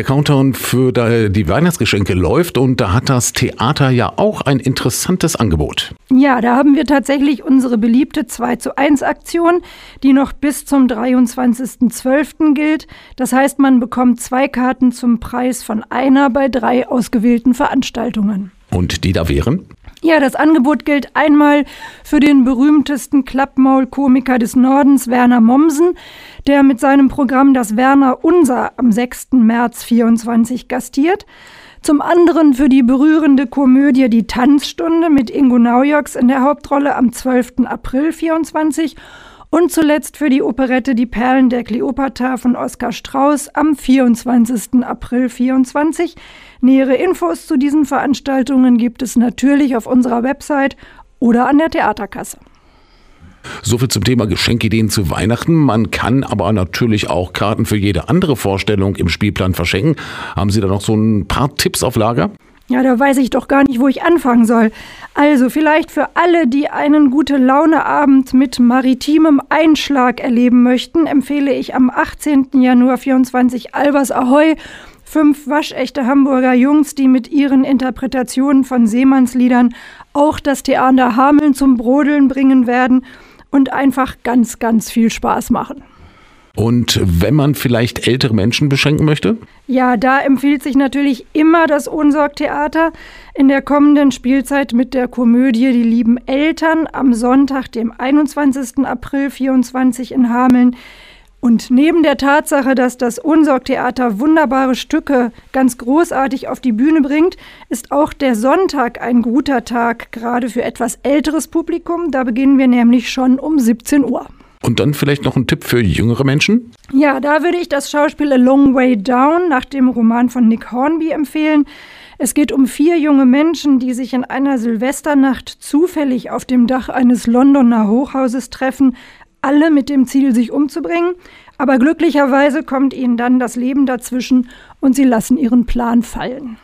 Der Countdown für die Weihnachtsgeschenke läuft und da hat das Theater ja auch ein interessantes Angebot. Ja, da haben wir tatsächlich unsere beliebte 2 zu 1 Aktion, die noch bis zum 23.12. gilt. Das heißt, man bekommt zwei Karten zum Preis von einer bei drei ausgewählten Veranstaltungen. Und die da wären? Ja, das Angebot gilt einmal für den berühmtesten Klappmaulkomiker des Nordens, Werner Mommsen, der mit seinem Programm Das Werner Unser am 6. März 24 gastiert. Zum anderen für die berührende Komödie Die Tanzstunde mit Ingo Naujoks in der Hauptrolle am 12. April 24 und zuletzt für die Operette Die Perlen der Kleopatra von Oskar Strauß am 24. April 24. Nähere Infos zu diesen Veranstaltungen gibt es natürlich auf unserer Website oder an der Theaterkasse. Soviel zum Thema Geschenkideen zu Weihnachten. Man kann aber natürlich auch Karten für jede andere Vorstellung im Spielplan verschenken. Haben Sie da noch so ein paar Tipps auf Lager? Ja, da weiß ich doch gar nicht, wo ich anfangen soll. Also vielleicht für alle, die einen gute Launeabend mit maritimem Einschlag erleben möchten, empfehle ich am 18. Januar 24 Albers Ahoy Fünf waschechte Hamburger Jungs, die mit ihren Interpretationen von Seemannsliedern auch das Theater Hameln zum Brodeln bringen werden und einfach ganz, ganz viel Spaß machen. Und wenn man vielleicht ältere Menschen beschenken möchte? Ja, da empfiehlt sich natürlich immer das Ohnsorg-Theater in der kommenden Spielzeit mit der Komödie Die lieben Eltern am Sonntag, dem 21. April 24 in Hameln. Und neben der Tatsache, dass das Unsorgtheater wunderbare Stücke ganz großartig auf die Bühne bringt, ist auch der Sonntag ein guter Tag, gerade für etwas älteres Publikum. Da beginnen wir nämlich schon um 17 Uhr. Und dann vielleicht noch ein Tipp für jüngere Menschen? Ja, da würde ich das Schauspiel A Long Way Down nach dem Roman von Nick Hornby empfehlen. Es geht um vier junge Menschen, die sich in einer Silvesternacht zufällig auf dem Dach eines Londoner Hochhauses treffen, alle mit dem Ziel, sich umzubringen, aber glücklicherweise kommt ihnen dann das Leben dazwischen und sie lassen ihren Plan fallen.